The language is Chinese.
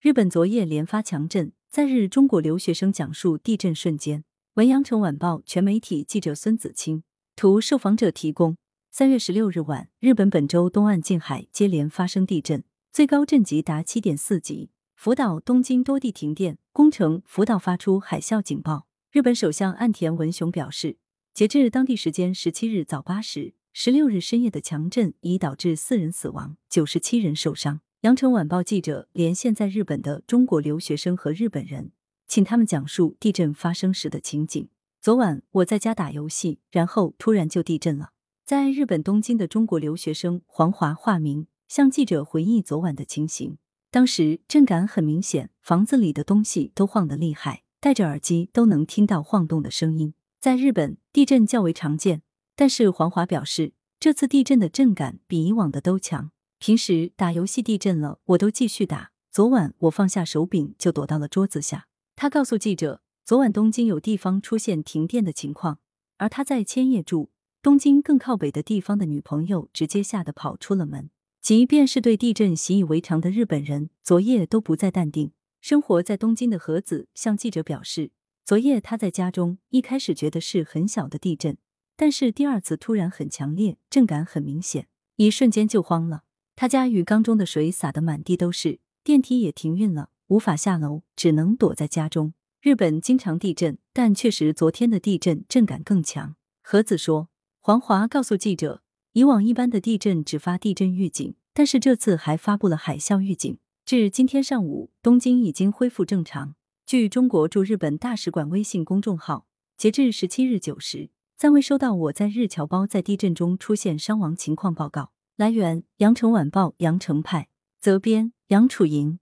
日本昨夜连发强震，在日中国留学生讲述地震瞬间。文阳城晚报全媒体记者孙子清图，受访者提供。三月十六日晚，日本本州东岸近海接连发生地震，最高震级达七点四级，福岛、东京多地停电，宫城、福岛发出海啸警报。日本首相岸田文雄表示，截至当地时间十七日早八时，十六日深夜的强震已导致四人死亡，九十七人受伤。羊城晚报记者连线在日本的中国留学生和日本人，请他们讲述地震发生时的情景。昨晚我在家打游戏，然后突然就地震了。在日本东京的中国留学生黄华（化名）向记者回忆昨晚的情形。当时震感很明显，房子里的东西都晃得厉害，戴着耳机都能听到晃动的声音。在日本，地震较为常见，但是黄华表示，这次地震的震感比以往的都强。平时打游戏地震了，我都继续打。昨晚我放下手柄就躲到了桌子下。他告诉记者，昨晚东京有地方出现停电的情况，而他在千叶住，东京更靠北的地方的女朋友直接吓得跑出了门。即便是对地震习以为常的日本人，昨夜都不再淡定。生活在东京的何子向记者表示，昨夜他在家中，一开始觉得是很小的地震，但是第二次突然很强烈，震感很明显，一瞬间就慌了。他家浴缸中的水洒得满地都是，电梯也停运了，无法下楼，只能躲在家中。日本经常地震，但确实昨天的地震震感更强。何子说，黄华告诉记者，以往一般的地震只发地震预警，但是这次还发布了海啸预警。至今天上午，东京已经恢复正常。据中国驻日本大使馆微信公众号，截至十七日九时，暂未收到我在日侨胞在地震中出现伤亡情况报告。来源：羊城晚报羊城派，责编：杨楚莹。